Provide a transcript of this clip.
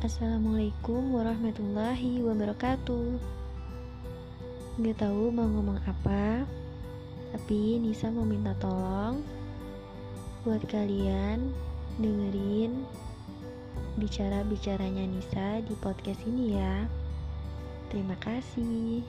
Assalamualaikum warahmatullahi wabarakatuh. Gak tahu mau ngomong apa Tapi Nisa mau minta tolong Buat kalian dengerin bicara-bicaranya Nisa di podcast ini ya. Terima kasih.